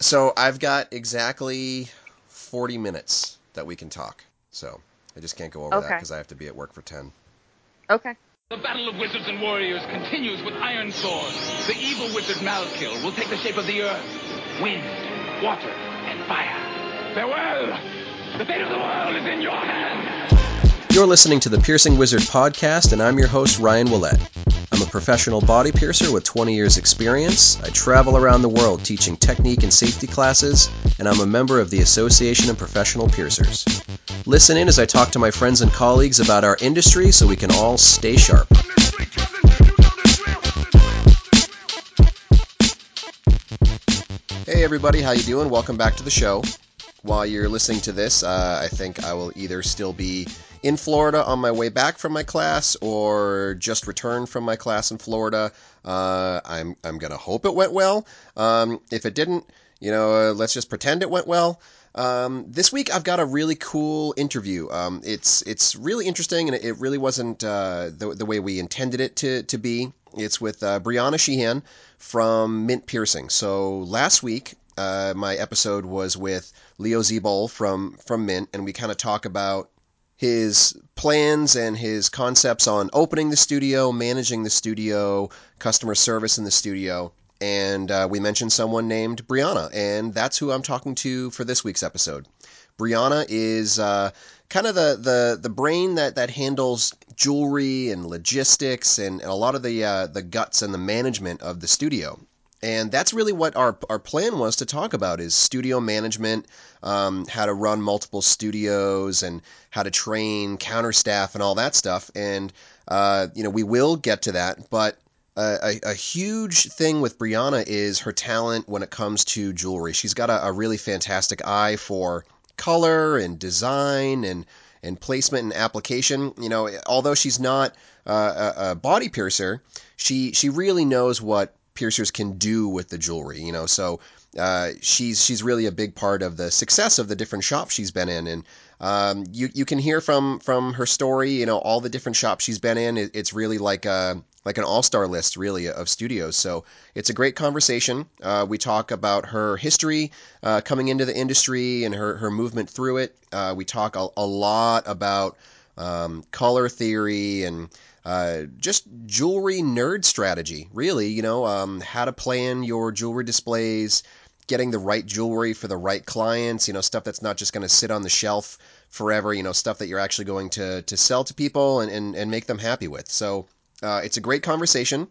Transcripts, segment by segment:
So I've got exactly 40 minutes that we can talk. So I just can't go over that because I have to be at work for 10. Okay. The battle of wizards and warriors continues with Iron swords. The evil wizard Malkil will take the shape of the earth, wind, water, and fire. Farewell! The fate of the world is in your hands! You're listening to the Piercing Wizard podcast, and I'm your host, Ryan Ouellette. I'm a professional body piercer with 20 years' experience. I travel around the world teaching technique and safety classes, and I'm a member of the Association of Professional Piercers. Listen in as I talk to my friends and colleagues about our industry so we can all stay sharp. Hey everybody, how you doing? Welcome back to the show. While you're listening to this, uh, I think I will either still be in Florida on my way back from my class or just returned from my class in Florida. Uh, I'm I'm gonna hope it went well. Um, if it didn't, you know, uh, let's just pretend it went well. Um, this week I've got a really cool interview. Um, it's it's really interesting and it, it really wasn't uh, the the way we intended it to to be. It's with uh, Brianna Sheehan from Mint Piercing. So last week uh, my episode was with Leo Zebol from from Mint, and we kind of talk about his plans and his concepts on opening the studio, managing the studio, customer service in the studio. And uh, we mentioned someone named Brianna, and that's who I'm talking to for this week's episode. Brianna is uh, kind of the, the, the brain that, that handles jewelry and logistics and, and a lot of the uh, the guts and the management of the studio. And that's really what our, our plan was to talk about is studio management, um, how to run multiple studios and how to train counter staff and all that stuff. And, uh, you know, we will get to that, but a, a, huge thing with Brianna is her talent when it comes to jewelry. She's got a, a really fantastic eye for color and design and and placement and application. You know, although she's not uh, a, a body piercer, she she really knows what piercers can do with the jewelry. You know, so uh, she's she's really a big part of the success of the different shops she's been in, and um, you you can hear from from her story. You know, all the different shops she's been in. It, it's really like a like an all-star list really of studios so it's a great conversation uh, we talk about her history uh, coming into the industry and her, her movement through it uh, we talk a, a lot about um, color theory and uh, just jewelry nerd strategy really you know um, how to plan your jewelry displays getting the right jewelry for the right clients you know stuff that's not just going to sit on the shelf forever you know stuff that you're actually going to, to sell to people and, and, and make them happy with so uh, it's a great conversation.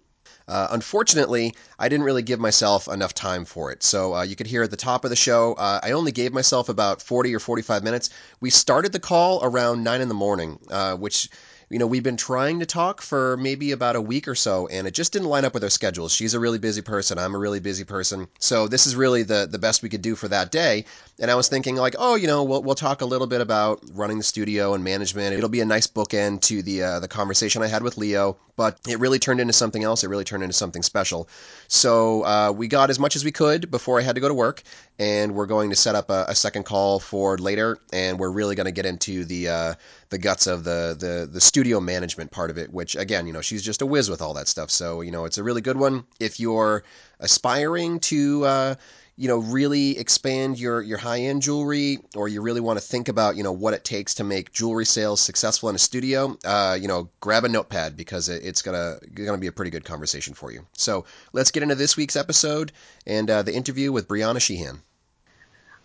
Uh, unfortunately, I didn't really give myself enough time for it. So uh, you could hear at the top of the show, uh, I only gave myself about 40 or 45 minutes. We started the call around 9 in the morning, uh, which, you know, we've been trying to talk for maybe about a week or so, and it just didn't line up with our schedules. She's a really busy person. I'm a really busy person. So this is really the, the best we could do for that day. And I was thinking, like, oh, you know, we'll, we'll talk a little bit about running the studio and management. It'll be a nice bookend to the uh, the conversation I had with Leo. But it really turned into something else. It really turned into something special. So uh, we got as much as we could before I had to go to work, and we're going to set up a, a second call for later. And we're really going to get into the uh, the guts of the, the the studio management part of it. Which again, you know, she's just a whiz with all that stuff. So you know, it's a really good one if you're aspiring to uh, you know really expand your your high end jewelry or you really want to think about you know what it takes to make jewelry sales successful in a studio uh, you know grab a notepad because it, it's gonna gonna be a pretty good conversation for you so let's get into this week's episode and uh, the interview with brianna sheehan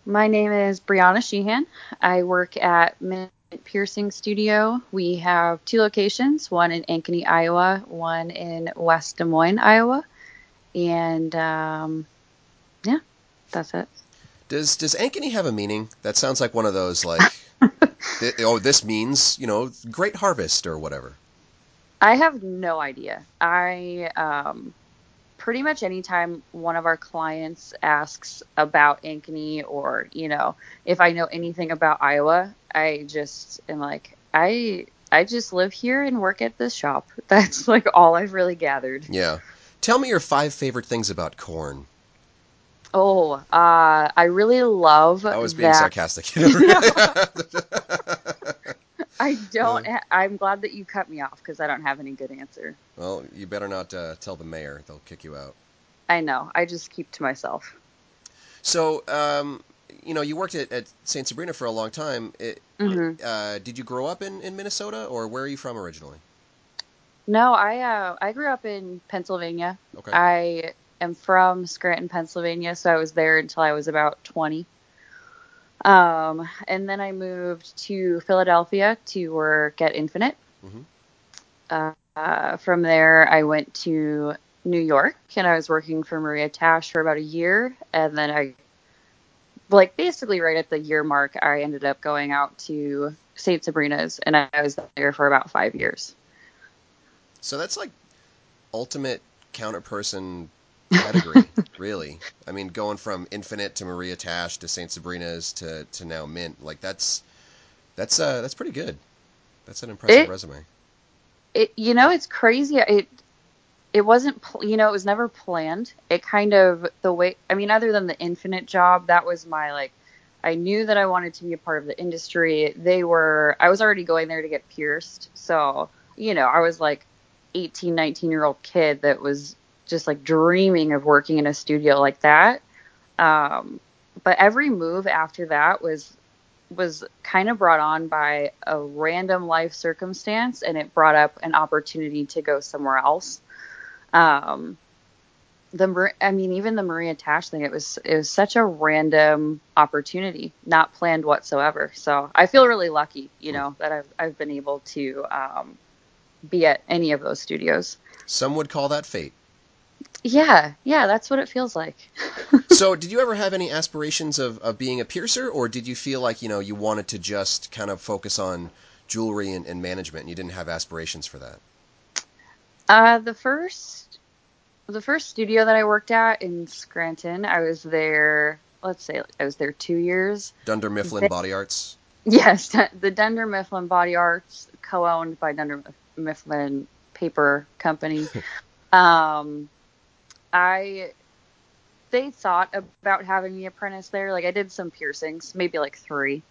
My name is Brianna Sheehan. I work at Mint Piercing Studio. We have two locations, one in Ankeny, Iowa, one in West Des Moines, Iowa. And um, yeah, that's it. does does ankeny have a meaning that sounds like one of those like th- oh this means you know great harvest or whatever I have no idea. I um, pretty much anytime one of our clients asks about Ankeny or you know if I know anything about Iowa, I just am like I I just live here and work at this shop. That's like all I've really gathered. yeah tell me your five favorite things about corn Oh, uh, I really love i was being that. sarcastic I don't. Ha- I'm glad that you cut me off because I don't have any good answer. Well, you better not uh, tell the mayor; they'll kick you out. I know. I just keep to myself. So, um, you know, you worked at, at Saint Sabrina for a long time. It, hmm uh, did you grow up in, in Minnesota, or where are you from originally? No, I uh, I grew up in Pennsylvania. Okay. I am from Scranton, Pennsylvania, so I was there until I was about 20. Um, and then I moved to Philadelphia to work at Infinite. Mhm. Uh, uh, from there, I went to New York and I was working for Maria Tash for about a year. And then I, like, basically right at the year mark, I ended up going out to St. Sabrina's and I was there for about five years. So that's like ultimate counterperson pedigree, really. I mean, going from Infinite to Maria Tash to Saint Sabrina's to, to now Mint, like that's that's uh that's pretty good. That's an impressive It- resume. it you know it's crazy it it wasn't pl- you know it was never planned it kind of the way i mean other than the infinite job that was my like i knew that i wanted to be a part of the industry they were i was already going there to get pierced so you know i was like 18 19 year old kid that was just like dreaming of working in a studio like that. Um but every move after that was was kind of brought on by a random life circumstance and it brought up an opportunity to go somewhere else. Um the i mean even the maria tash thing it was it was such a random opportunity not planned whatsoever. So i feel really lucky you know that i've, I've been able to um be at any of those studios. Some would call that fate. Yeah yeah that's what it feels like so, did you ever have any aspirations of, of being a piercer, or did you feel like you know you wanted to just kind of focus on jewelry and, and management, and you didn't have aspirations for that? Uh, the first, the first studio that I worked at in Scranton, I was there. Let's say I was there two years. Dunder Mifflin They- Body Arts. Yes, the Dunder Mifflin Body Arts, co-owned by Dunder Mifflin Paper Company. um, I they thought about having me apprentice there. Like I did some piercings, maybe like three.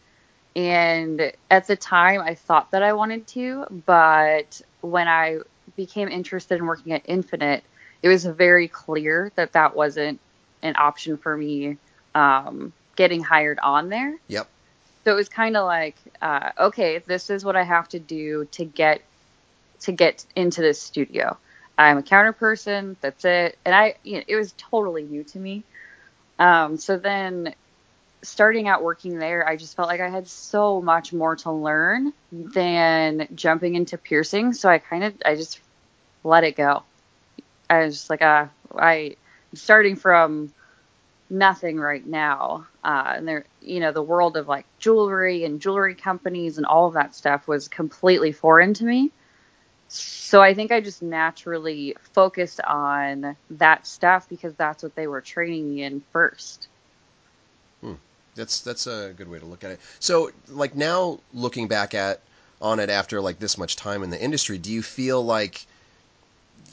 And at the time I thought that I wanted to, but when I became interested in working at Infinite, it was very clear that that wasn't an option for me um, getting hired on there. Yep. So it was kind of like, uh, okay, this is what I have to do to get to get into this studio. I'm a counter person. That's it. And I, you know, it was totally new to me. Um, so then, starting out working there, I just felt like I had so much more to learn than jumping into piercing. So I kind of, I just let it go. I was just like, uh, I'm starting from nothing right now. Uh, and there, you know, the world of like jewelry and jewelry companies and all of that stuff was completely foreign to me. So I think I just naturally focused on that stuff because that's what they were training me in first. Hmm. That's that's a good way to look at it. So, like now, looking back at on it after like this much time in the industry, do you feel like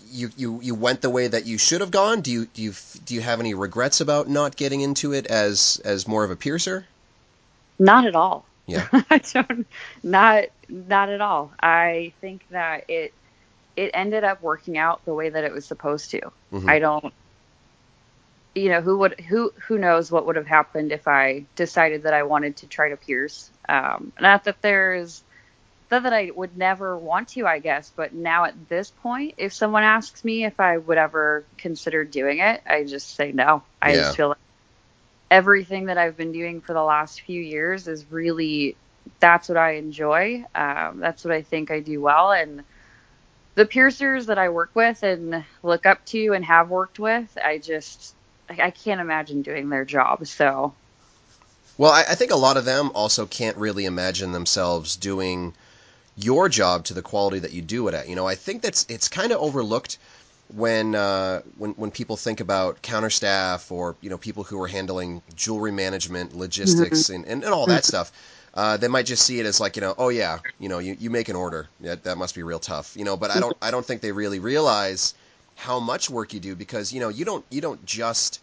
you you, you went the way that you should have gone? Do you do you do you have any regrets about not getting into it as as more of a piercer? Not at all. Yeah. I don't not not at all. I think that it it ended up working out the way that it was supposed to. Mhm. I don't you know, who would who who knows what would have happened if I decided that I wanted to try to pierce. Um not that there's not that I would never want to, I guess, but now at this point, if someone asks me if I would ever consider doing it, I just say no. I Yeah. just feel like everything that I've been doing for the last few years is really that's what I enjoy. Um, that's what I think I do well. And the piercers that I work with and look up to and have worked with, I just I can't imagine doing their job. So Well, I, I think a lot of them also can't really imagine themselves doing your job to the quality that you do it at. You know, I think that's it's kind of overlooked when uh, when when people think about counter staff or you know people who are handling jewelry management, logistics, and, and, and all that stuff. Uh, they might just see it as like you know, oh yeah, you know, you, you make an order, that that must be real tough, you know. But I don't I don't think they really realize how much work you do because you know you don't you don't just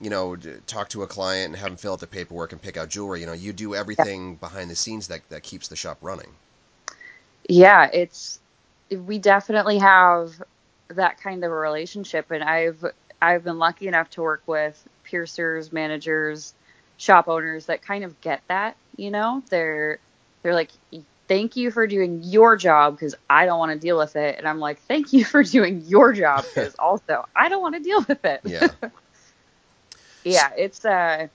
you know talk to a client and have them fill out the paperwork and pick out jewelry. You know, you do everything behind the scenes that that keeps the shop running. yeah, it's we definitely have that kind of a relationship, and I've I've been lucky enough to work with piercers, managers, shop owners that kind of get that, you know? They're they're like thank you for doing your job because I don't want to deal with it. And I'm like, thank you for doing your job because also I don't want to deal with it. Yeah. yeah, it's uh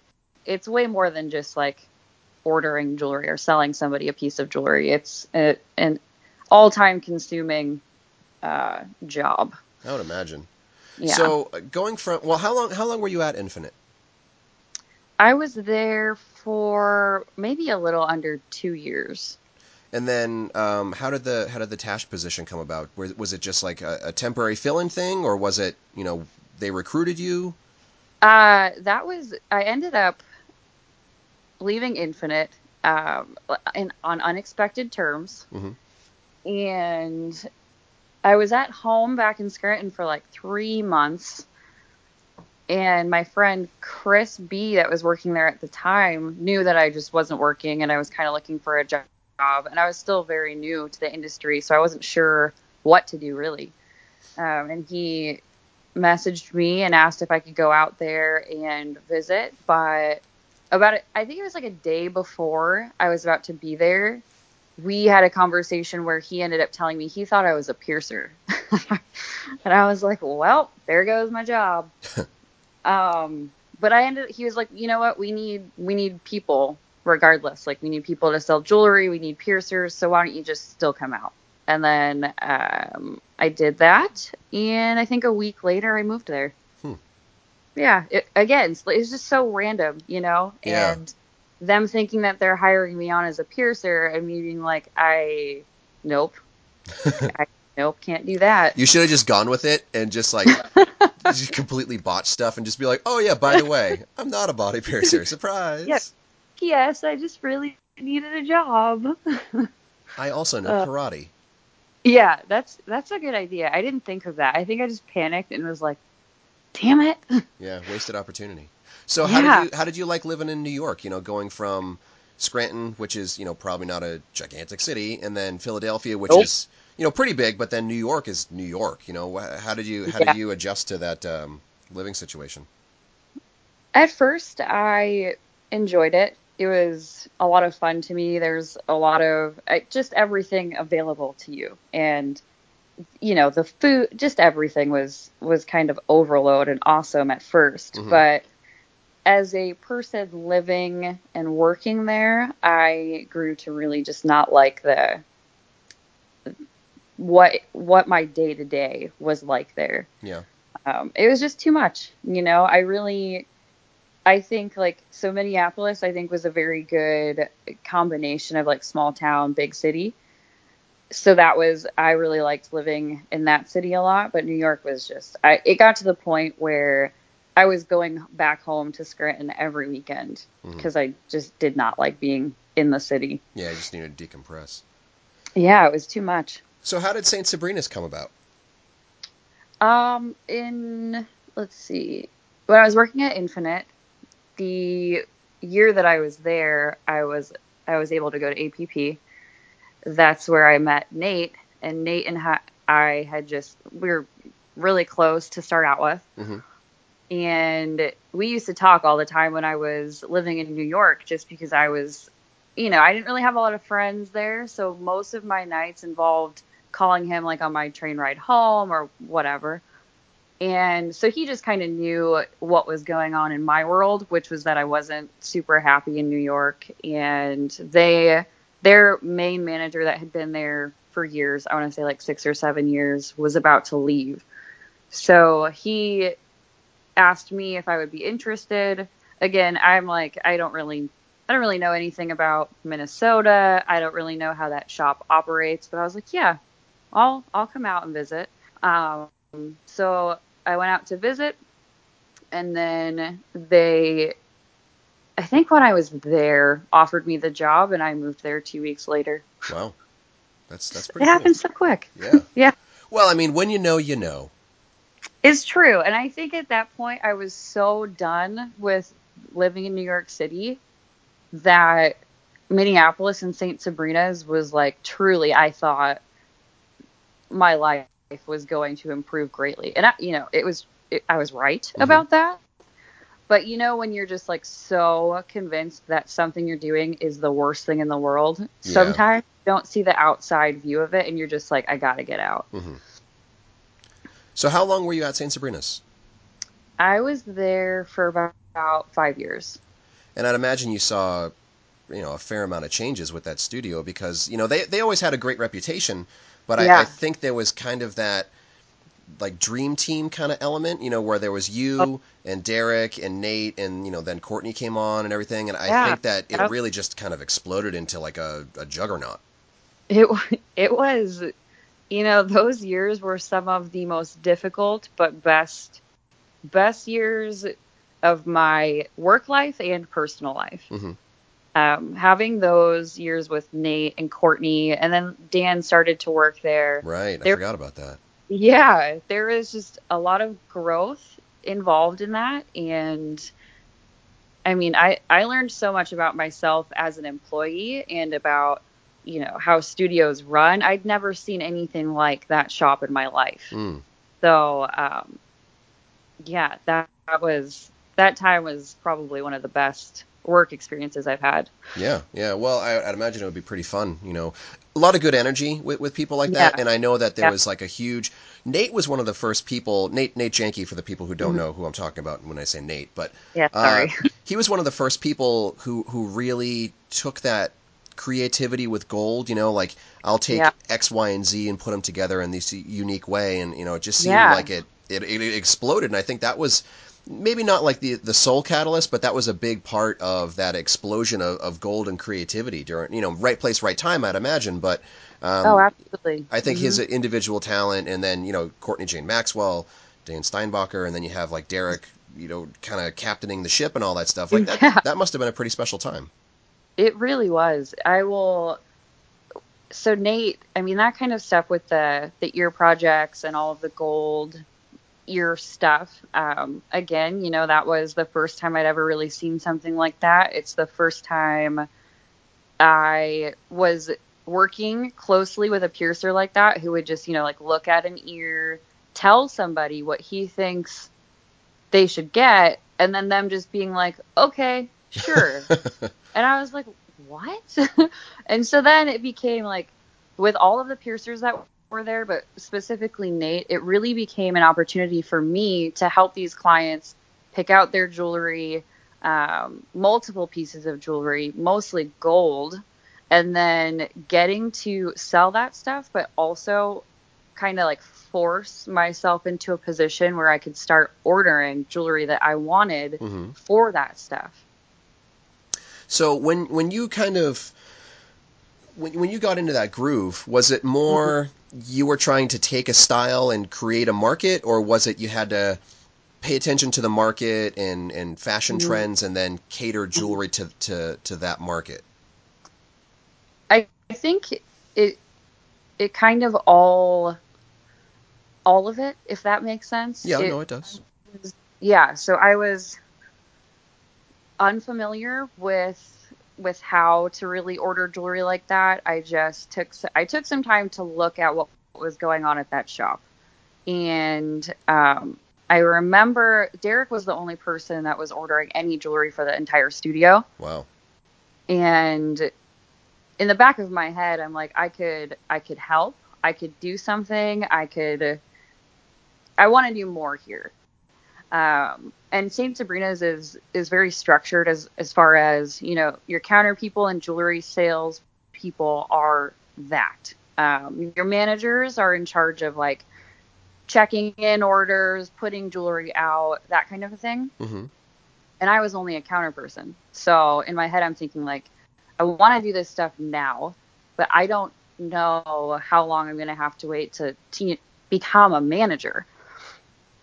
it's way more than just like ordering jewelry or selling somebody a piece of jewelry. It's a, an all time consuming uh, job. I would imagine. Yeah. So uh, going from well, how long how long were you at Infinite? I was there for maybe a little under two years. And then um, how did the how did the Tash position come about? Was, was it just like a, a temporary fill-in thing, or was it you know they recruited you? Uh, that was I ended up leaving Infinite um, in, on unexpected terms, Mhm. and I was at home back in Scranton for like three months. And my friend Chris B, that was working there at the time, knew that I just wasn't working and I was kind of looking for a job. And I was still very new to the industry, so I wasn't sure what to do really. Um, and he messaged me and asked if I could go out there and visit. But about I think it was like a day before I was about to be there, we had a conversation where he ended up telling me he thought I was a piercer. and I was like, well, there goes my job. um, but I ended he was like, you know what, we need we need people regardless. Like we need people to sell jewelry, we need piercers, so why don't you just still come out? And then um, I did that, and I think a week later I moved there. Hmm. Yeah, it, again, it's, it's just so random, you know. Yeah. And them thinking that they're hiring me on as a piercer, and me being like, I, nope, I, nope, can't do that. You should have just gone with it and just like just completely botch stuff and just be like, oh yeah, by the way, I'm not a body piercer. Surprise. Yep. yes, I just really needed a job. I also know Uh. karate. yeah, that's that's a good idea. I didn't think of that. I think I just panicked and was like, damn it. Yeah, wasted opportunity. So how Yeah. did you how did you like living in New York? You know, going from Scranton, which is you know probably not a gigantic city, and then Philadelphia, which Nope. is you know pretty big, but then New York is New York. You know, how did you how Yeah. did you adjust to that um, living situation? At first, I enjoyed it. It was a lot of fun to me. There's a lot of just everything available to you, and you know the food, just everything was was kind of overload and awesome at 1st Mhm. But as a person living and working there, I grew to really just not like the what what my day to day was like there Yeah. um, it was just too much. You know, I really, I think like so Minneapolis, I think was a very good combination of like small town, big city. So that was I really liked living in that city a lot, but New York was just I it got to the point where I was going back home to Scranton every weekend because I just did not like being in the city. Yeah, I just needed to decompress. Yeah, it was too much. So how did Saint Sabrina's come about? Um, in let's see, when I was working at Infinite, the year that I was there, I was I was able to go to APP. That's where I met Nate, and Nate and I had just we were really close to start out with, Mhm. And we used to talk all the time when I was living in New York, just because I was, you know, I didn't really have a lot of friends there, so most of my nights involved calling him like on my train ride home or whatever. And so he just kind of knew what was going on in my world, which was that I wasn't super happy in New York. And they, their main manager that had been there for years, I want to say like six or seven years, was about to leave. So he asked me if I would be interested. Again, I'm like, I don't really I don't really know anything about Minnesota. I don't really know how that shop operates, but I was like, yeah, I'll I'll come out and visit. Um, so I went out to visit, and then they, I think when I was there, offered me the job, and I moved there two weeks later. Wow, that's that's It pretty. cool. happened so quick. Yeah. Yeah. Well, I mean, when you know, you know. It's true, and I think at that point I was so done with living in New York City that Minneapolis and St. Sabrina's was like truly I thought my life was going to improve greatly. And I, you know, it was it, I was right Mhm. about that. But you know when you're just like so convinced that something you're doing is the worst thing in the world, Yeah. sometimes you don't see the outside view of it and you're just like I got to get out. hmm So how long were you at St. Sabrina's? I was there for about 5 years. And I'd imagine you saw, you know, a fair amount of changes with that studio because you know they they always had a great reputation, but I, Yeah. I think there was kind of that like dream team kind of element, you know, where there was you Oh. and Derek and Nate and you know then Courtney came on and everything, and I Yeah. think that it really just kind of exploded into like a, a juggernaut. It it was, you know, those years were some of the most difficult but best best years of my work life and personal life. Mhm. Um, having those years with Nate and Courtney, and then Dan started to work there. Right, I forgot about that. Yeah, there is just a lot of growth involved in that, and I mean, I I learned so much about myself as an employee and about you know how studios run. I'd never seen anything like that shop in my life. Mm. So, um, yeah, that, that was that time was probably one of the best work experiences I've had. Yeah, yeah. Well, I, I'd imagine it would be pretty fun. You know, a lot of good energy with, with people like that. Yeah. And I know that there Yeah. was like a huge. Nate was one of the first people. Nate Nate Janke, for the people who don't Mhm. know who I'm talking about when I say Nate, but Yeah, uh, sorry. he was one of the first people who who really took that creativity with gold. You know, like I'll take Yeah. X, Y, and Z and put them together in this unique way, and you know, it just seemed Yeah. like it, it it exploded. And I think that was maybe not like the the sole catalyst, but that was a big part of that explosion of, of gold and creativity during you know right place, right time. I'd imagine, but um, oh, absolutely. I think Mhm. his individual talent, and then you know Courtney Jane Maxwell, Dan Steinbacher, and then you have like Derek, you know, kind of captaining the ship and all that stuff. Like that, Yeah. that must have been a pretty special time. It really was. I will. So Nate, I mean that kind of stuff with the the ear projects and all of the gold ear stuff. Um, again, you know that was the first time I'd ever really seen something like that. It's the first time I was working closely with a piercer like that who would just you know like look at an ear, tell somebody what he thinks they should get, and then them just being like, okay, sure. And I was like, what? and so then it became like, with all of the piercers that were there, but specifically Nate, it really became an opportunity for me to help these clients pick out their jewelry, um, multiple pieces of jewelry, mostly gold, and then getting to sell that stuff, but also kind of like force myself into a position where I could start ordering jewelry that I wanted hmm for that stuff. So when when you kind of when when you got into that groove, was it more Mm-hmm. you were trying to take a style and create a market, or was it you had to pay attention to the market and, and fashion Mhm. trends and then cater jewelry to, to, to that market? I think it it kind of all all of it, if that makes sense. Yeah, It- no, it does. yeah. So I was unfamiliar with with how to really order jewelry like that. I just took I took some time to look at what was going on at that shop, and um, I remember Derek was the only person that was ordering any jewelry for the entire studio. Wow. and in the back of my head i'm like i could i could help i could do something i could i want to do more here um, and Saint Sabrina's is is very structured as as far as you know your counter people and jewelry sales people are that. Um, your managers are in charge of like checking in orders, putting jewelry out, that kind of a thing hmm and I was only a counter person. So in my head, I'm thinking like, I want to do this stuff now, but I don't know how long I'm going to have to wait to become a manager.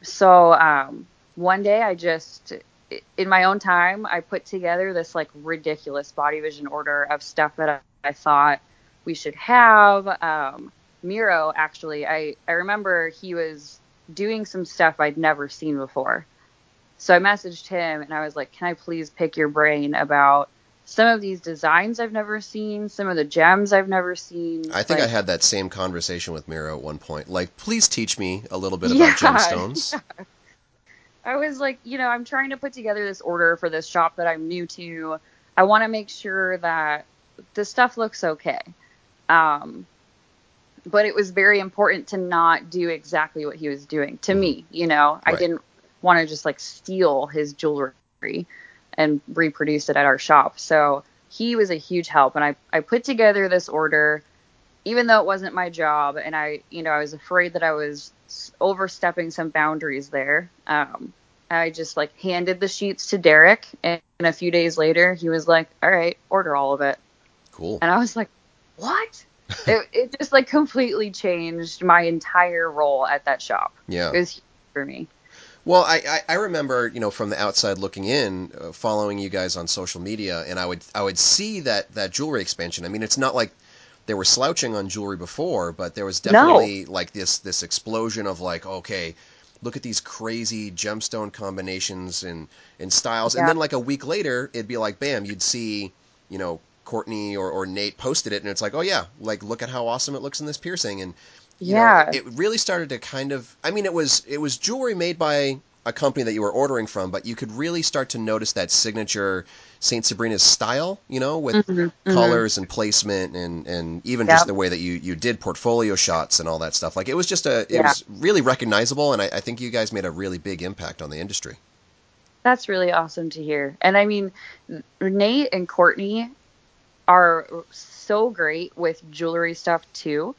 So um, one day, I just, in my own time, I put together this like ridiculous body vision order of stuff that I, I thought we should have. Um, Miro, actually, I, I remember he was doing some stuff I'd never seen before. So I messaged him and I was like, "Can I please pick your brain about some of these designs I've never seen, some of the gems I've never seen?" I think I had that same conversation with Miro at one point. Like, please teach me a little bit Yeah. about gemstones. I was like, you know, I'm trying to put together this order for this shop that I'm new to. I want to make sure that the stuff looks okay. Um, but it was very important to not do exactly what he was doing to me. You know, I didn't want to just like steal his jewelry and reproduce it at our shop. So he was a huge help. And I, I put together this order, even though it wasn't my job. And I, you know, I was afraid that I was overstepping some boundaries there. Um, I just like handed the sheets to Derek. And a few days later, he was like, all right, order all of it. Cool. And I was like, what? it, it just like completely changed my entire role at that shop. Yeah. It was huge for me. Well, I, I, I remember, you know, from the outside looking in, uh, following you guys on social media, and I would I would see that that jewelry expansion. I mean, it's not like they were slouching on jewelry before, but there was definitely like this this explosion of like, okay, look at these crazy gemstone combinations and and styles, and then like a week later, it'd be like, bam, you'd see, you know, Courtney or, or Nate posted it, and it's like, oh yeah, like look at how awesome it looks in this piercing, and you know, Yeah. it really started to kind of. I mean, it was it was jewelry made by a company that you were ordering from, but you could really start to notice that signature Saint Sabrina's style, you know, with Mhm, mhm. colors and placement and and even just the way that you you did portfolio shots and all that stuff. Like it was just a it Yeah. was really recognizable, and I, I think you guys made a really big impact on the industry. That's really awesome to hear. And I mean, Nate and Courtney are so great with jewelry stuff too.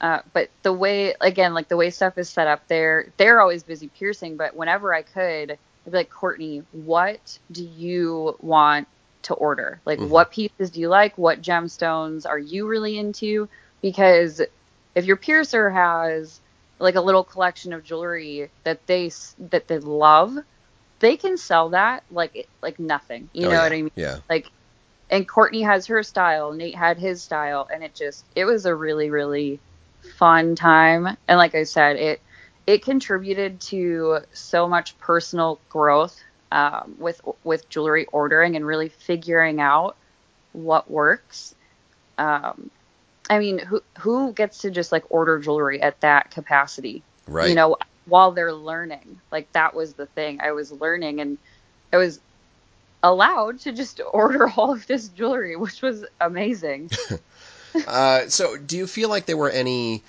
Uh, but the way, again, like the way stuff is set up there, they're always busy piercing. But whenever I could, I'd be like, Courtney, what do you want to order? Like, Mhm. what pieces do you like? What gemstones are you really into? Because if your piercer has like a little collection of jewelry that they that they love, they can sell that like like nothing. You Oh, know yeah. what I mean? Yeah. Like, and Courtney has her style, Nate had his style, and it just it was a really really fun time. And like I said, it it contributed to so much personal growth um, with with jewelry ordering and really figuring out what works. Um, I mean, who who gets to just like order jewelry at that capacity? Right. You know, while they're learning. Like that was the thing. I was learning and I was allowed to just order all of this jewelry, which was amazing. Uh, so, do you feel like there were any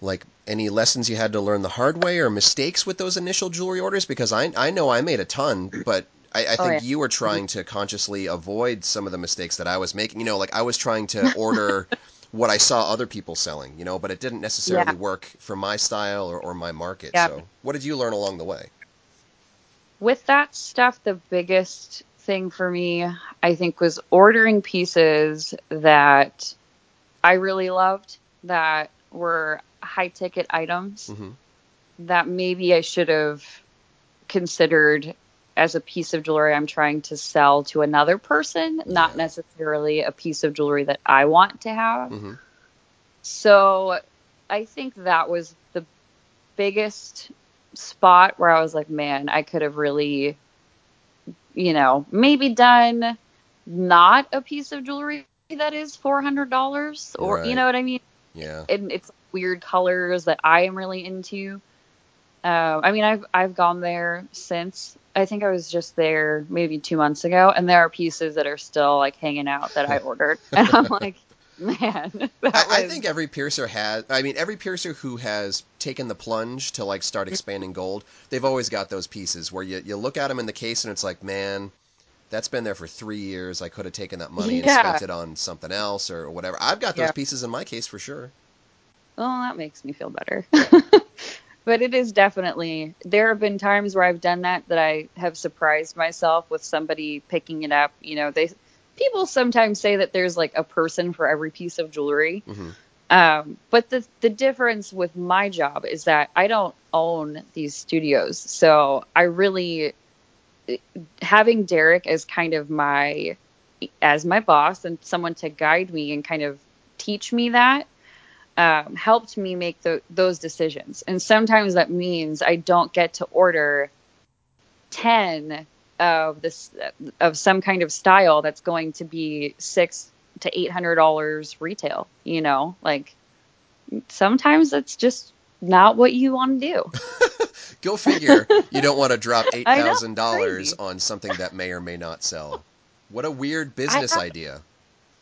like any lessons you had to learn the hard way or mistakes with those initial jewelry orders? Because I I know I made a ton, but I, I Oh, think yeah. you were trying to consciously avoid some of the mistakes that I was making. You know, like I was trying to order what I saw other people selling. You know, but it didn't necessarily Yeah. work for my style or, or my market. Yeah. So, what did you learn along the way? With that stuff, the biggest thing for me, I think, was ordering pieces that I really loved that were high ticket items. hmm that maybe I should have considered as a piece of jewelry I'm trying to sell to another person, not necessarily a piece of jewelry that I want to have. hmm So I think that was the biggest spot where I was like, man, I could have really, you know, maybe done not a piece of jewelry that is $400 or, Right. you know what I mean? Yeah. and it's weird colors that I am really into. Uh, I mean, I've I've gone there since. I think I was just there maybe two months ago, and there are pieces that are still like hanging out that I ordered, and I'm like, man, that I, I think every piercer has. I mean, every piercer who has taken the plunge to like start expanding gold, they've always got those pieces where you you look at them in the case and it's like, man, that's been there for three years. I could have taken that money and spent it on something else or whatever. I've got those Yeah. pieces in my case for sure. Well, that makes me feel better. but it is definitely there have been times where I've done that that I have surprised myself with somebody picking it up. You know, they people sometimes say that there's like a person for every piece of jewelry. hmm Um, but the the difference with my job is that I don't own these studios, so I really having Derek as kind of my as my boss and someone to guide me and kind of teach me that um, helped me make the, those decisions. And sometimes that means I don't get to order ten of this of some kind of style that's going to be six to eight hundred dollars retail. You know, like sometimes that's just not what you want to do. Go figure. You don't want to drop eight I thousand dollars on something that may or may not sell. What a weird business have- idea.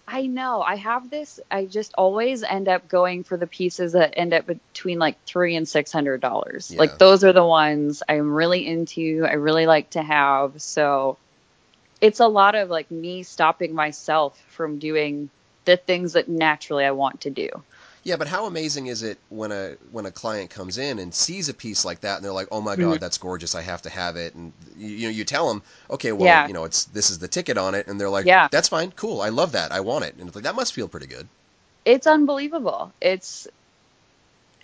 I know. I have this. I just always end up going for the pieces that end up between like three and six hundred dollars. Yeah. Like those are the ones I'm really into. I really like to have. So it's a lot of like me stopping myself from doing the things that naturally I want to do. Yeah, but how amazing is it when a when a client comes in and sees a piece like that and they're like, "Oh my god, Mhm. that's gorgeous! I have to have it." And you, you know, you tell them, "Okay, well, Yeah. you know, it's this is the ticket on it," and they're like, Yeah. "That's fine, cool, I love that, I want it." And it's like that must feel pretty good. It's unbelievable. It's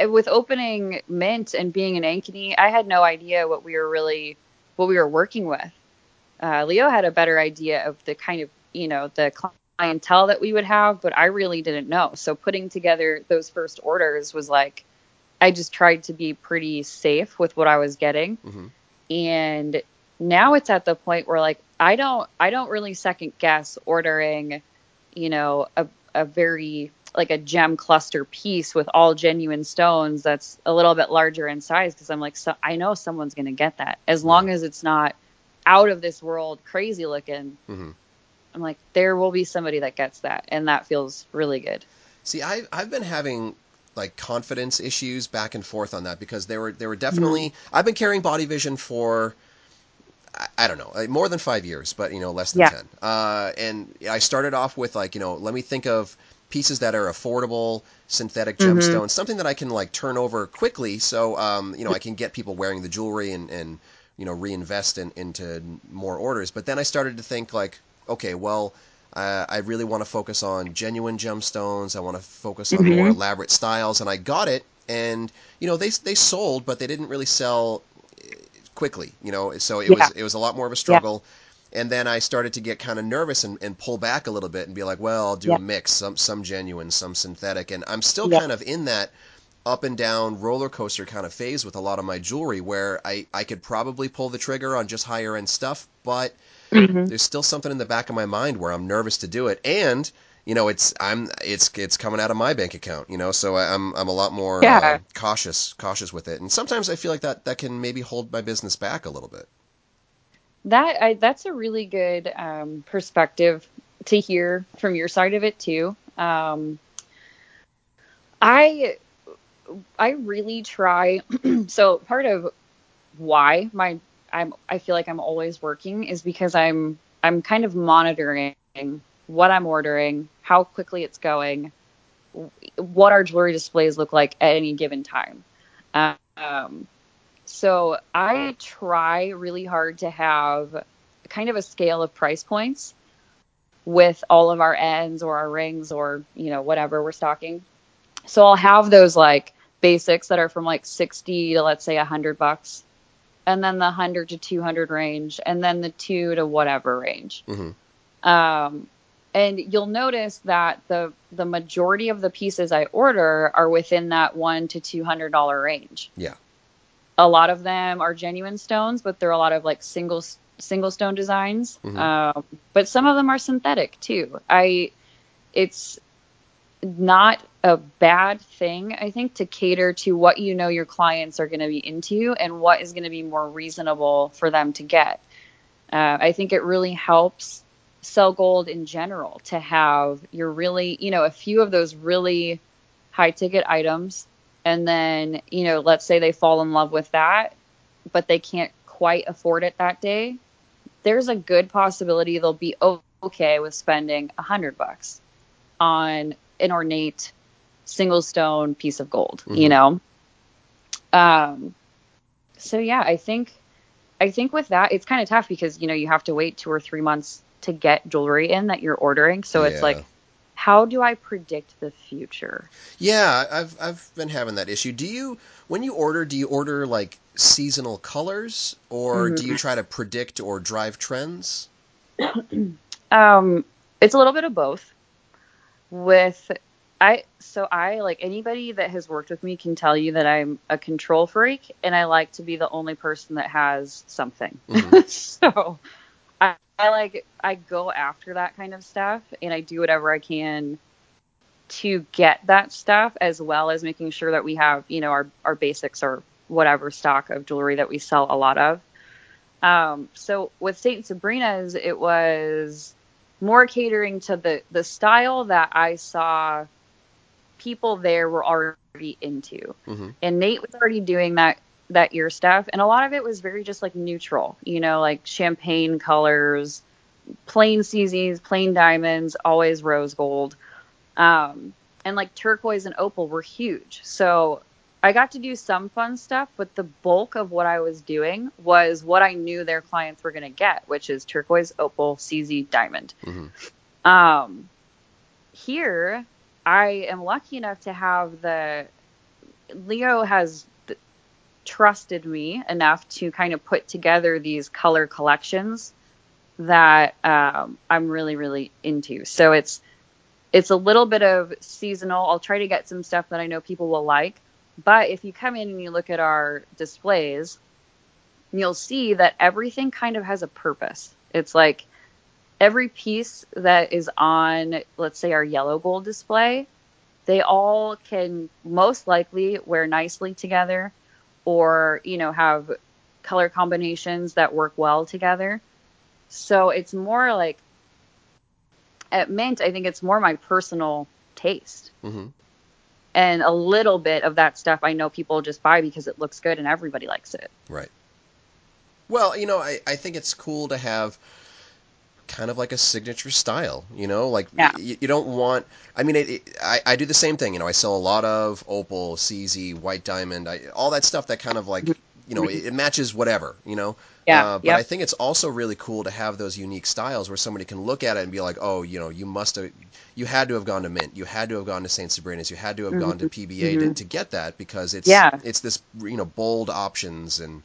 with opening Mint and being in Ankeny, I had no idea what we were really what we were working with. Uh, Leo had a better idea of the kind of you know the clientele that we would have, but I really didn't know. So putting together those first orders was like I just tried to be pretty safe with what I was getting, hmm and now it's at the point where like I don't I don't really second guess ordering, you know, a a very like a gem cluster piece with all genuine stones that's a little bit larger in size because I'm like so I know someone's gonna get that as long as it's not out of this world crazy looking. hmm I'm like there will be somebody that gets that and that feels really good. See, I I've been having like confidence issues back and forth on that because they were they were definitely Mm-hmm. I've been carrying body vision for I, don't know like more than five years, but you know less than Yeah. ten. Uh, and I started off with like you know let me think of pieces that are affordable synthetic Mhm. gemstones, something that I can like turn over quickly, so um, you know I can get people wearing the jewelry and and you know reinvest in, into more orders. But then I started to think like okay, well. Uh, I really want to focus on genuine gemstones. I want to focus on Mhm. more elaborate styles, and I got it. And you know, they they sold, but they didn't really sell eh, quickly. You know, so it Yeah. was it was a lot more of a struggle. And then I started to get kind of nervous and, and pull back a little bit and be like, well, I'll do Yeah. a mix, some some genuine, some synthetic, and I'm still Yeah. kind of in that up and down roller coaster kind of phase with a lot of my jewelry where I, I could probably pull the trigger on just higher end stuff, but Mm-hmm. there's still something in the back of my mind where I'm nervous to do it, and you know it's I'm it's it's coming out of my bank account, you know, so I- I'm I'm a lot more Yeah. uh, cautious cautious with it, and sometimes I feel like that that can maybe hold my business back a little bit. That I, that's a really good um, perspective to hear from your side of it too. Um, I I really try. so part of why my I'm I feel like I'm always working is because I'm I'm kind of monitoring what I'm ordering, how quickly it's going, what our jewelry displays look like at any given time. Um, so I try really hard to have kind of a scale of price points with all of our ends or our rings or you know whatever we're stocking. So I'll have those like basics that are from like 60 to let's say 100 bucks and then the 100 to 200 range and then the 2 to whatever range. hmm Um, and you'll notice that the the majority of the pieces I order are within that one to two hundred dollar range. Yeah. A lot of them are genuine stones, but there are a lot of like single single stone designs. Mhm. Um, but some of them are synthetic too. I, it's not a bad thing, I think, to cater to what you know your clients are going to be into and what is going to be more reasonable for them to get. Uh, I think it really helps sell gold in general to have your really, you know, a few of those really high ticket items. And then, you know, let's say they fall in love with that, but they can't quite afford it that day. There's a good possibility they'll be okay with spending a hundred bucks on an ornate single stone piece of gold, you Mhm. know? Um, so yeah, I think, I think with that, it's kind of tough because, you know, you have to wait two or three months to get jewelry in that you're ordering. So it's Yeah. like, how do I predict the future? Yeah, I've I've been having that issue. Do you when you order, do you order like seasonal colors or do you try to predict or drive trends? Um, it's a little bit of both. With I so I like anybody that has worked with me can tell you that I'm a control freak and I like to be the only person that has something. Mhm. so I, I like I go after that kind of stuff and I do whatever I can to get that stuff as well as making sure that we have, you know, our, our basics or whatever stock of jewelry that we sell a lot of. Um, so with Saint Sabrina's, it was more catering to the the style that I saw people there were already into, hmm and Nate was already doing that that year stuff, and a lot of it was very just like neutral, you know, like champagne colors, plain CZs, plain diamonds, always rose gold, um, and like turquoise and opal were huge. So I got to do some fun stuff, but the bulk of what I was doing was what I knew their clients were going to get, which is turquoise, opal, CZ, diamond. hmm Um, here, I am lucky enough to have the Leo has trusted me enough to kind of put together these color collections that um, I'm really, really into. So it's it's a little bit of seasonal. I'll try to get some stuff that I know people will like. But if you come in and you look at our displays, you'll see that everything kind of has a purpose. It's like every piece that is on, let's say, our yellow gold display, they all can most likely wear nicely together or, you know, have color combinations that work well together. So it's more like at Mint, I think it's more my personal taste. hmm And a little bit of that stuff I know people just buy because it looks good and everybody likes it. Right. Well, you know, I, I think it's cool to have kind of like a signature style, you know, like Yeah. you, you don't want, I mean, it, it, I, I do the same thing, you know, I sell a lot of opal, CZ, white diamond, I, all that stuff that kind of like, you know, it, it matches whatever, you know, Yeah. uh, but yep. I think it's also really cool to have those unique styles where somebody can look at it and be like, oh, you know, you must have, you had to have gone to Mint, you had to have gone to Saint Sabrina's, you had to have gone to PBA to, Mhm. to get that because it's Yeah. it's this you know bold options and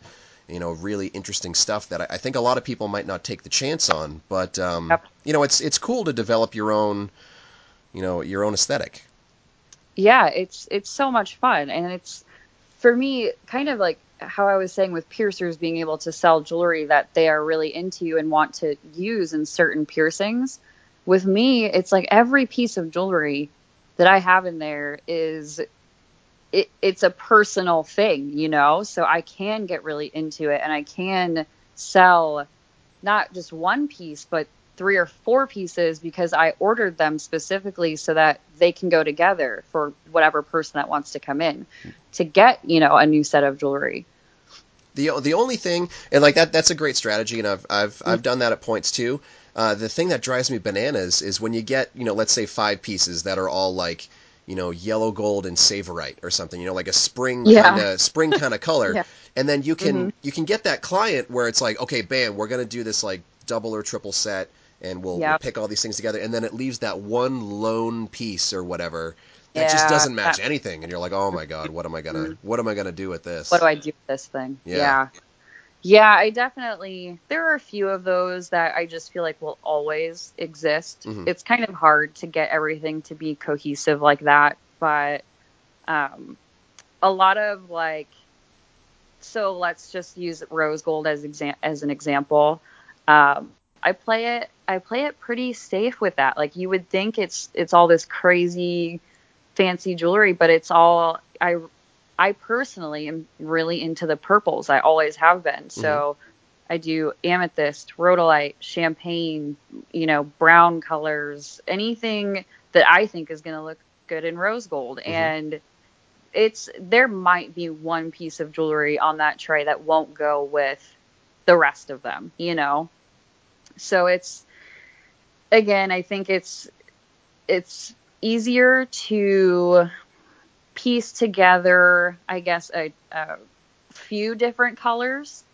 you know really interesting stuff that I, I think a lot of people might not take the chance on, but um, Yep. you know it's it's cool to develop your own you know your own aesthetic. yeah, it's it's so much fun, and it's for me kind of like how I was saying with piercers being able to sell jewelry that they are really into and want to use in certain piercings. With me, it's like every piece of jewelry that I have in there is it, it's a personal thing, you know. So I can get really into it, and I can sell not just one piece, but three or four pieces because I ordered them specifically so that they can go together for whatever person that wants to come in to get, you know, a new set of jewelry. The the only thing and like that that's a great strategy and I've I've I've done that at points too. Uh, the thing that drives me bananas is when you get you know let's say five pieces that are all like you know yellow gold and tsavorite or something you know like a spring Yeah. kind of spring kind of color Yeah. and then you can Mhm. you can get that client where it's like okay bam we're gonna do this like double or triple set and we'll, we'll pick all these things together and then it leaves that one lone piece or whatever that just doesn't match that- anything and you're like oh my god what am I gonna what am I gonna do with this What do I do with this thing? Yeah. Yeah. I definitely there are a few of those that I just feel like will always exist. Mhm. It's kind of hard to get everything to be cohesive like that, but um a lot of like so let's just use rose gold as exam- as an example. Um I play it I play it pretty safe with that. Like you would think it's it's all this crazy fancy jewelry, but it's all I I personally am really into the purples. I always have been. Mm-hmm. So I do amethyst, rhodolite, champagne, you know, brown colors, anything that I think is going to look good in rose gold. Mm-hmm. And it's there might be one piece of jewelry on that tray that won't go with the rest of them, you know. So it's again, I think it's it's easier to piece together, I guess, a, a few different colors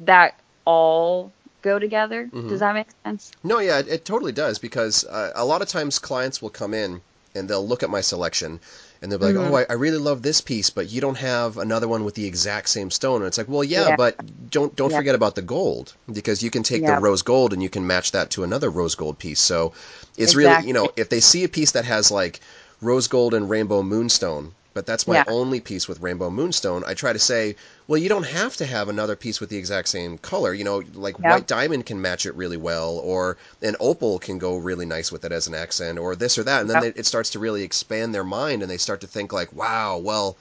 that all go together. Mhm. Does that make sense? No, yeah, it, it totally does because uh, a lot of times clients will come in and they'll look at my selection and they'll be like, Mhm. "Oh, I, I really love this piece, but you don't have another one with the exact same stone." And it's like, "Well, yeah, Yeah. but don't don't Yeah. forget about the gold because you can take Yeah. the rose gold and you can match that to another rose gold piece." So it's really, you know, if they see a piece that has like rose gold and rainbow moonstone, but that's my Yeah. only piece with rainbow moonstone, I try to say, well, you don't have to have another piece with the exact same color. You know, like Yeah. white diamond can match it really well, or an opal can go really nice with it as an accent, or this or that. And then Yeah. they, it starts to really expand their mind, and they start to think like, wow, well,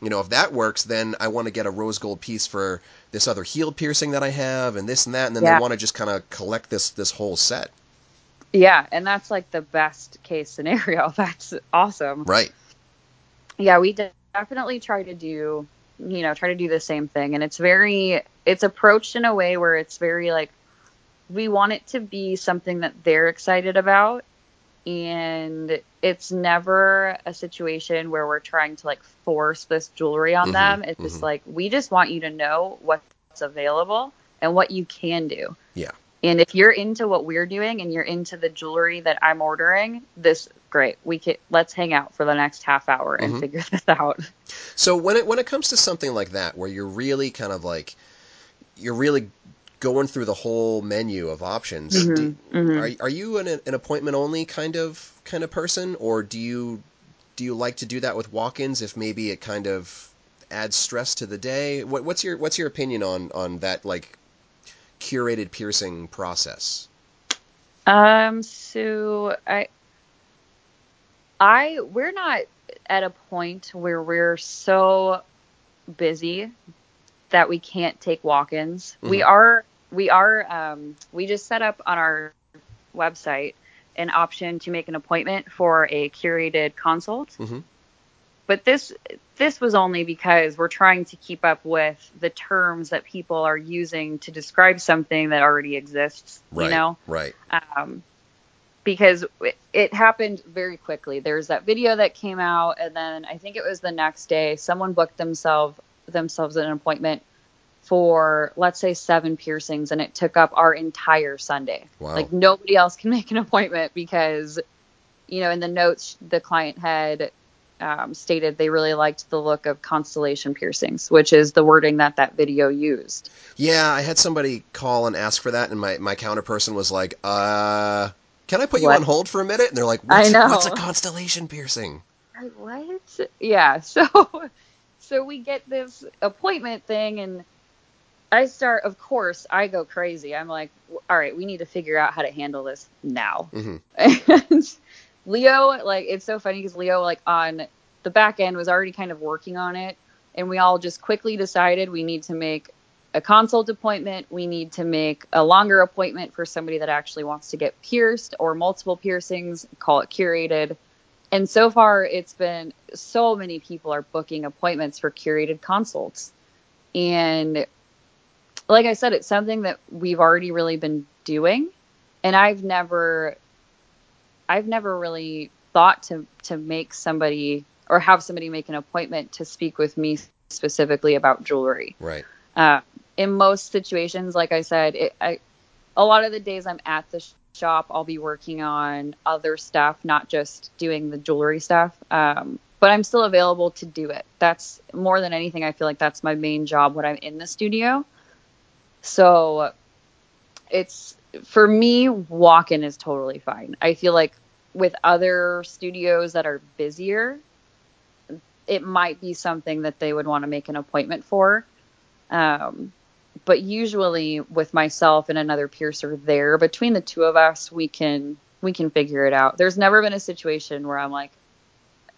you know, if that works, then I want to get a rose gold piece for this other heel piercing that I have, and this and that, and then they want to just kind of collect this this whole set, Yeah, and that's like the best case scenario. That's awesome. right? Yeah, we de- definitely try to do, you know, try to do the same thing. And it's very, it's approached in a way where it's very like, we want it to be something that they're excited about. And it's never a situation where we're trying to like force this jewelry on Mhm, them. It's just mhm. like, we just want you to know what's available and what you can do. Yeah. And if you're into what we're doing and you're into the jewelry that I'm ordering, this great. We can let's hang out for the next half hour and Mhm. figure this out. So when it when it comes to something like that, where you're really kind of like you're really going through the whole menu of options, do, Mhm. are are you an an appointment only kind of kind of person, or do you do you like to do that with walk-ins if maybe it kind of adds stress to the day? What, what's your what's your opinion on on that like curated piercing process? Um. So I, I we're not at a point where we're so busy that we can't take walk-ins. We Mhm. are. We are. Um. We just set up on our website an option to make an appointment for a curated consult. Mhm. But this this was only because we're trying to keep up with the terms that people are using to describe something that already exists. Right. You know Right. um, because it, it happened very quickly. There's that video that came out, and then I think it was the next day, someone booked themselves themselves an appointment for let's say seven piercings, and it took up our entire Sunday. Wow. Like nobody else can make an appointment because, you know, in the notes the client had um, stated they really liked the look of constellation piercings, which is the wording that that video used. Yeah, I had somebody call and ask for that, and my, my counter person was like, uh, can I put you What? on hold for a minute? And they're like, I what's, know. what's a constellation piercing? Like, what? Yeah. So, so we get this appointment thing, and I start. Of course, I go crazy. I'm like, all right, we need to figure out how to handle this now. hmm And Leo, like, it's so funny because Leo, like, on the back end was already kind of working on it, and we all just quickly decided we need to make a consult appointment. We need to make a longer appointment for somebody that actually wants to get pierced or multiple piercings, call it curated. And so far, it's been so many people are booking appointments for curated consults. And like I said, it's something that we've already really been doing. And I've never, I've never really thought to, to make somebody or have somebody make an appointment to speak with me specifically about jewelry. Right. Uh, in most situations, like I said, it, I, a lot of the days I'm at the sh- shop, I'll be working on other stuff, not just doing the jewelry stuff. Um, but I'm still available to do it. That's more than anything. I feel like that's my main job when I'm in the studio. So it's for me, walk-in is totally fine. I feel like with other studios that are busier, it might be something that they would want to make an appointment for. Um, but usually with myself and another piercer there, between the two of us, we can we can figure it out. There's never been a situation where I'm like,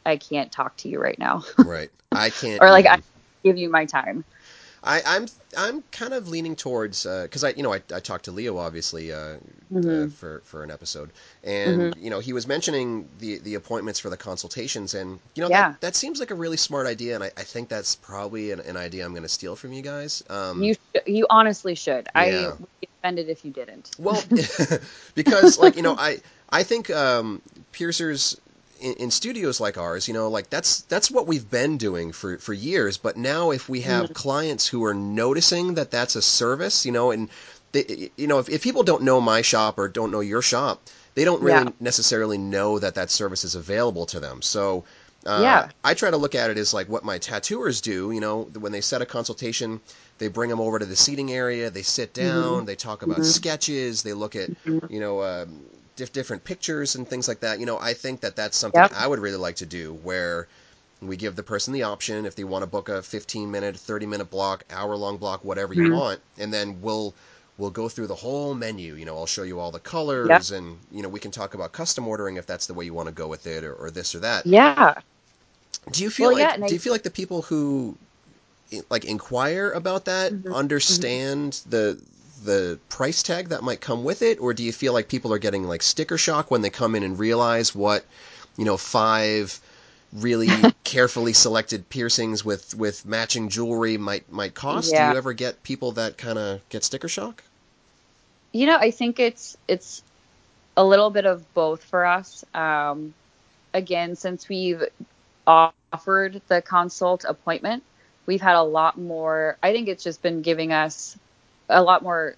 I can't talk to you right now, Right. I can't. or like even- I give you my time. I, I'm I'm kind of leaning towards because I you know I, I talked to Leo obviously uh, uh, Mhm. for for an episode and Mm-hmm. you know he was mentioning the the appointments for the consultations and you know Yeah. that, that seems like a really smart idea and I, I think that's probably an, an idea I'm going to steal from you guys. Um, You sh- you honestly should. I would be offended if you didn't. Well, because like you know, I I think um, piercers in, in studios like ours, you know, like that's that's what we've been doing for for years. But now, if we have clients who are noticing that that's a service, you know, and they, you know, if, if people don't know my shop or don't know your shop, they don't really Yeah. necessarily know that that service is available to them. So. Uh, Yeah. I try to look at it as like what my tattooers do. You know, when they set a consultation, they bring them over to the seating area, they sit down, they talk about sketches, they look at you know um, diff- different pictures and things like that. You know, I think that that's something Yep. I would really like to do where we give the person the option if they want to book a 15 minute, 30 minute block, hour long block, whatever you want, and then we'll we'll go through the whole menu. You know, I'll show you all the colors, and you know we can talk about custom ordering if that's the way you want to go with it, or, or this or that. Yeah. Do you feel Well, like and do I- you feel like the people who like inquire about that Mhm, understand the the price tag that might come with it, or do you feel like people are getting like sticker shock when they come in and realize what you know five really carefully selected piercings with with matching jewelry might might cost? Do you ever get people that kind of get sticker shock? You know, I think it's it's a little bit of both for us. Um, again, since we've offered the consult appointment, we've had a lot more. I think it's just been giving us a lot more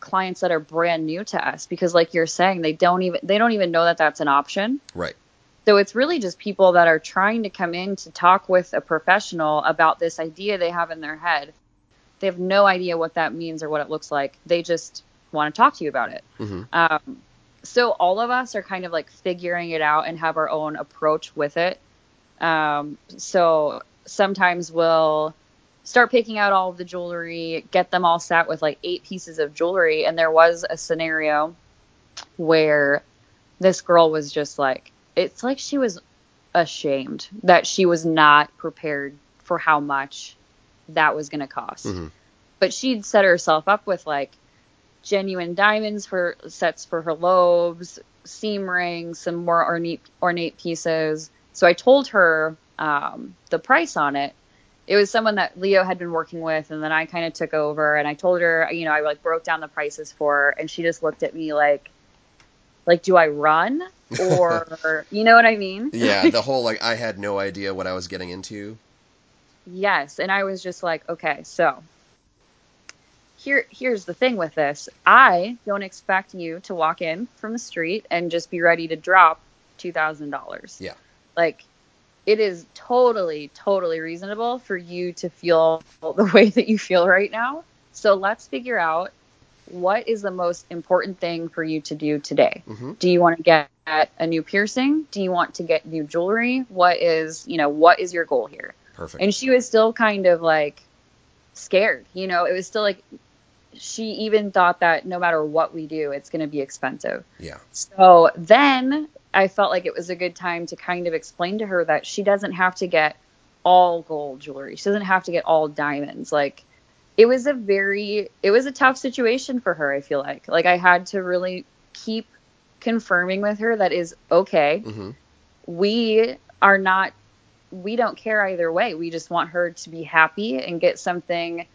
clients that are brand new to us because, like you're saying, they don't even they don't even know that that's an option. Right. So it's really just people that are trying to come in to talk with a professional about this idea they have in their head. They have no idea what that means or what it looks like. They just want to talk to you about it. hmm Um, so all of us are kind of like figuring it out and have our own approach with it. Um, so sometimes we'll start picking out all of the jewelry, get them all set with like eight pieces of jewelry. And there was a scenario where this girl was just like, it's like she was ashamed that she was not prepared for how much that was going to cost. Mhm. But she'd set herself up with like genuine diamonds for sets for her lobes, seam rings, some more ornate ornate pieces. So I told her um, the price on it. It was someone that Leo had been working with, and then I kind of took over. And I told her, you know, I like broke down the prices for her, and she just looked at me like, like, do I run or, you know what I mean? Yeah, the whole like I had no idea what I was getting into. Yes, and I was just like, okay, so here here's the thing with this. I don't expect you to walk in from the street and just be ready to drop $2,000. Yeah. Like it is totally totally reasonable for you to feel the way that you feel right now. So let's figure out what is the most important thing for you to do today. hmm Do you want to get a new piercing? Do you want to get new jewelry? What is, you know, what is your goal here? Perfect. and she was still kind of like scared you know it was still like she even thought that no matter what we do it's going to be expensive yeah. so then i felt like it was a good time to kind of explain to her that she doesn't have to get all gold jewelry. She doesn't have to get all diamonds. Like it was a very it was a tough situation for her i feel like. Like i had to really keep confirming with her that is okay. Hmm we are not we don't care either way. We just want her to be happy and get something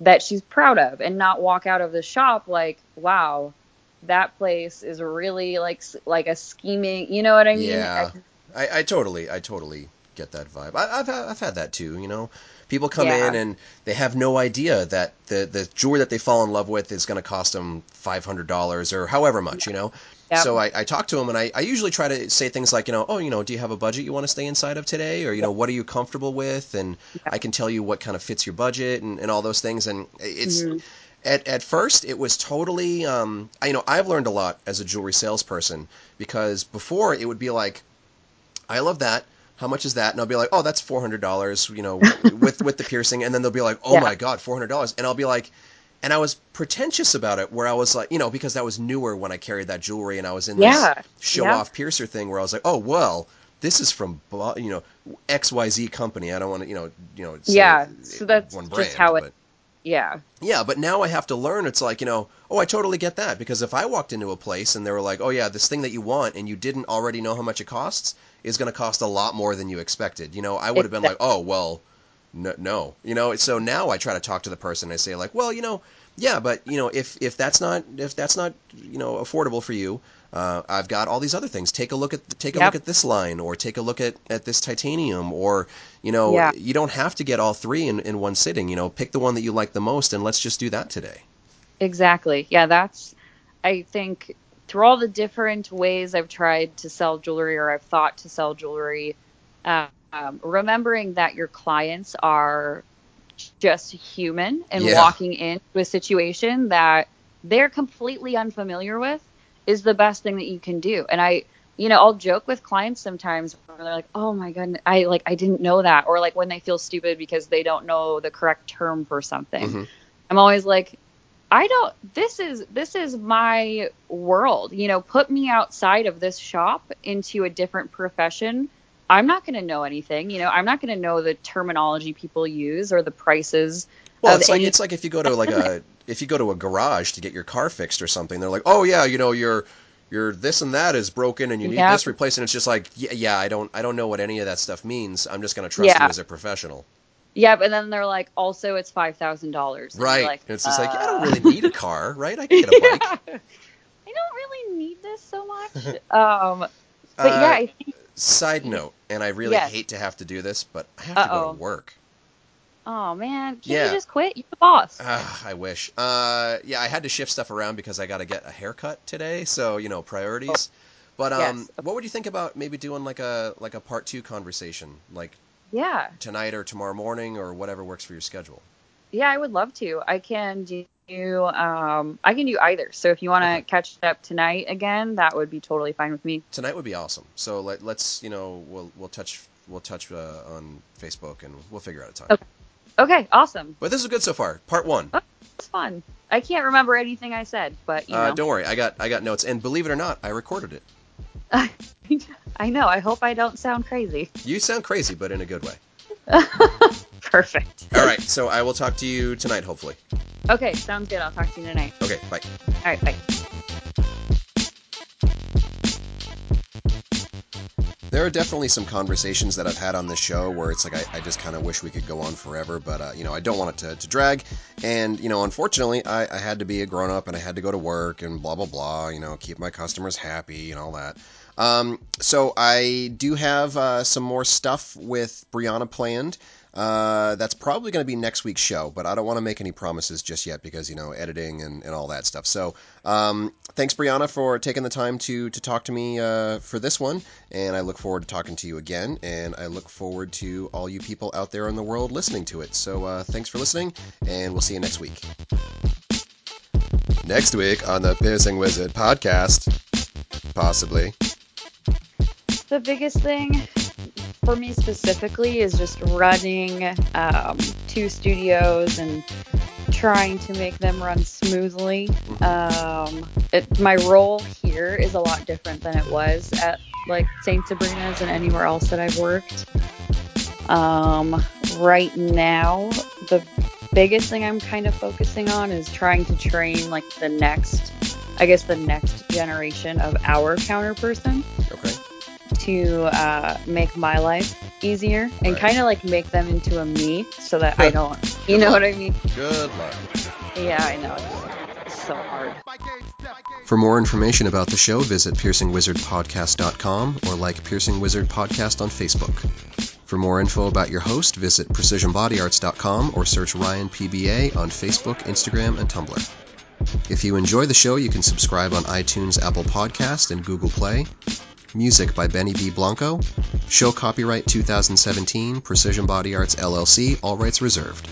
that she's proud of and not walk out of the shop like wow that place is really like like a scheming you know what i mean Yeah. I, I totally, I totally get that vibe. I, I've I've had that too. You know, people come Yeah. in and they have no idea that the the jewelry that they fall in love with is going to cost them five hundred dollars or however much. You know. Yep. So I, I talk to them and I, I usually try to say things like, you know, oh, you know, do you have a budget you want to stay inside of today? Or, you know, what are you comfortable with? And I can tell you what kind of fits your budget and, and all those things. And it's, Mhm. At, at first it was totally um, I, you know i've learned a lot as a jewelry salesperson because before it would be like i love that how much is that and i'll be like oh that's $400 you know with with the piercing and then they'll be like oh Yeah. my god $400 and i'll be like and i was pretentious about it where i was like you know because that was newer when i carried that jewelry and i was in Yeah. this show Yeah. off piercer thing where i was like oh well this is from you know xyz company i don't want to you know you know Yeah, so that's one just how it- but- yeah yeah, but now I have to learn. It's like, you know, oh, I totally get that. Because if I walked into a place and they were like, oh, yeah, this thing that you want and you didn't already know how much it costs is going to cost a lot more than you expected. You know, I would have been like, oh, well, no, no. You know, so now I try to talk to the person. I say, like, well, you know, yeah, but, you know, if, if that's not, if that's not, you know, affordable for you, uh, I've got all these other things. Take a look at take a Yep. look at this line, or take a look at, at this titanium, or you know, Yeah. you don't have to get all three in, in one sitting. You know, pick the one that you like the most, and let's just do that today. Exactly. Yeah, that's I think through all the different ways I've tried to sell jewelry or I've thought to sell jewelry, uh, um, remembering that your clients are just human and Yeah. walking into a situation that they're completely unfamiliar with is the best thing that you can do. And I, you know, I'll joke with clients sometimes where they're like, "Oh my god, I like I didn't know that," or like when they feel stupid because they don't know the correct term for something. Mhm. I'm always like, I don't this is this is my world. You know, put me outside of this shop into a different profession I'm not going to know anything. You know, I'm not going to know the terminology people use or the prices. Well, it's like any- it's like if you go to like a if you go to a garage to get your car fixed or something, they're like, oh yeah, you know your your this and that is broken and you need Yeah. this replaced, and it's just like yeah, yeah, I don't I don't know what any of that stuff means. I'm just gonna trust Yeah. you as a professional, yeah, but then they're like, also it's five thousand dollars. right? Like, it's just like I don't uh, really need a car, right? I can get a bike. I don't really need this so much. um, but Uh, yeah, I think, Side note, and I really Yes. hate to have to do this, but I have to go Uh-oh. to work. oh man, can't Yeah. you just quit? You're the boss. Ah, I wish. Uh, yeah, I had to shift stuff around because I got to get a haircut today, so you know priorities. But um, Yes. what would you think about maybe doing like a like a part two conversation, like yeah, tonight or tomorrow morning or whatever works for your schedule? yeah, I would love to. I can do. Um, I can do either. So if you want to Okay. catch up tonight again, that would be totally fine with me. Tonight would be awesome. So let, let's you know we'll we'll touch we'll touch uh, on Facebook and we'll figure out a time. Okay. Okay, awesome. But this is good so far. Part one. It's fun. I can't remember anything I said, but you Uh, know. don't worry, I got I got notes, and believe it or not, I recorded it. I know. I hope I don't sound crazy. You sound crazy, but in a good way. Perfect. All right, so I will talk to you tonight, hopefully. Okay, sounds good. I'll talk to you tonight. Okay, bye. All right, bye. There are definitely some conversations that I've had on this show where it's like I, I just kind of wish we could go on forever, but uh, you know I don't want it to, to drag. And you know, unfortunately, I, I had to be a grown up and I had to go to work and blah blah blah. You know, keep my customers happy and all that. Um, so I do have uh, some more stuff with Brianna planned. Uh, that's probably going to be next week's show, but I don't want to make any promises just yet because you know editing and, and all that stuff. So um, thanks, Brianna, for taking the time to to talk to me uh, for this one, and I look forward to talking to you again. And I look forward to all you people out there in the world listening to it. So uh, thanks for listening, and we'll see you next week. Next week on the Piercing Wizard podcast, possibly. The biggest thing for me specifically is just running um, two studios and trying to make them run smoothly. Um, it, my role here is a lot different than it was at like St. Sabrina's and anywhere else that I've worked. Um, right now, the biggest thing I'm kind of focusing on is trying to train like the next, I guess, the next generation of our counter person Okay. To uh, make my life easier and Right. kind of like make them into a me so that I don't, you know what I mean? Good luck. Yeah, I know. It's, it's so hard. For more information about the show, visit piercingwizardpodcast.com or like Piercing Wizard Podcast on Facebook. For more info about your host, visit precisionbodyarts.com or search Ryan PBA on Facebook, Instagram, and Tumblr. If you enjoy the show, you can subscribe on iTunes, Apple Podcast, and Google Play. Music by Benny B. Blanco. Show copyright 2017, Precision Body Arts LLC, all rights reserved.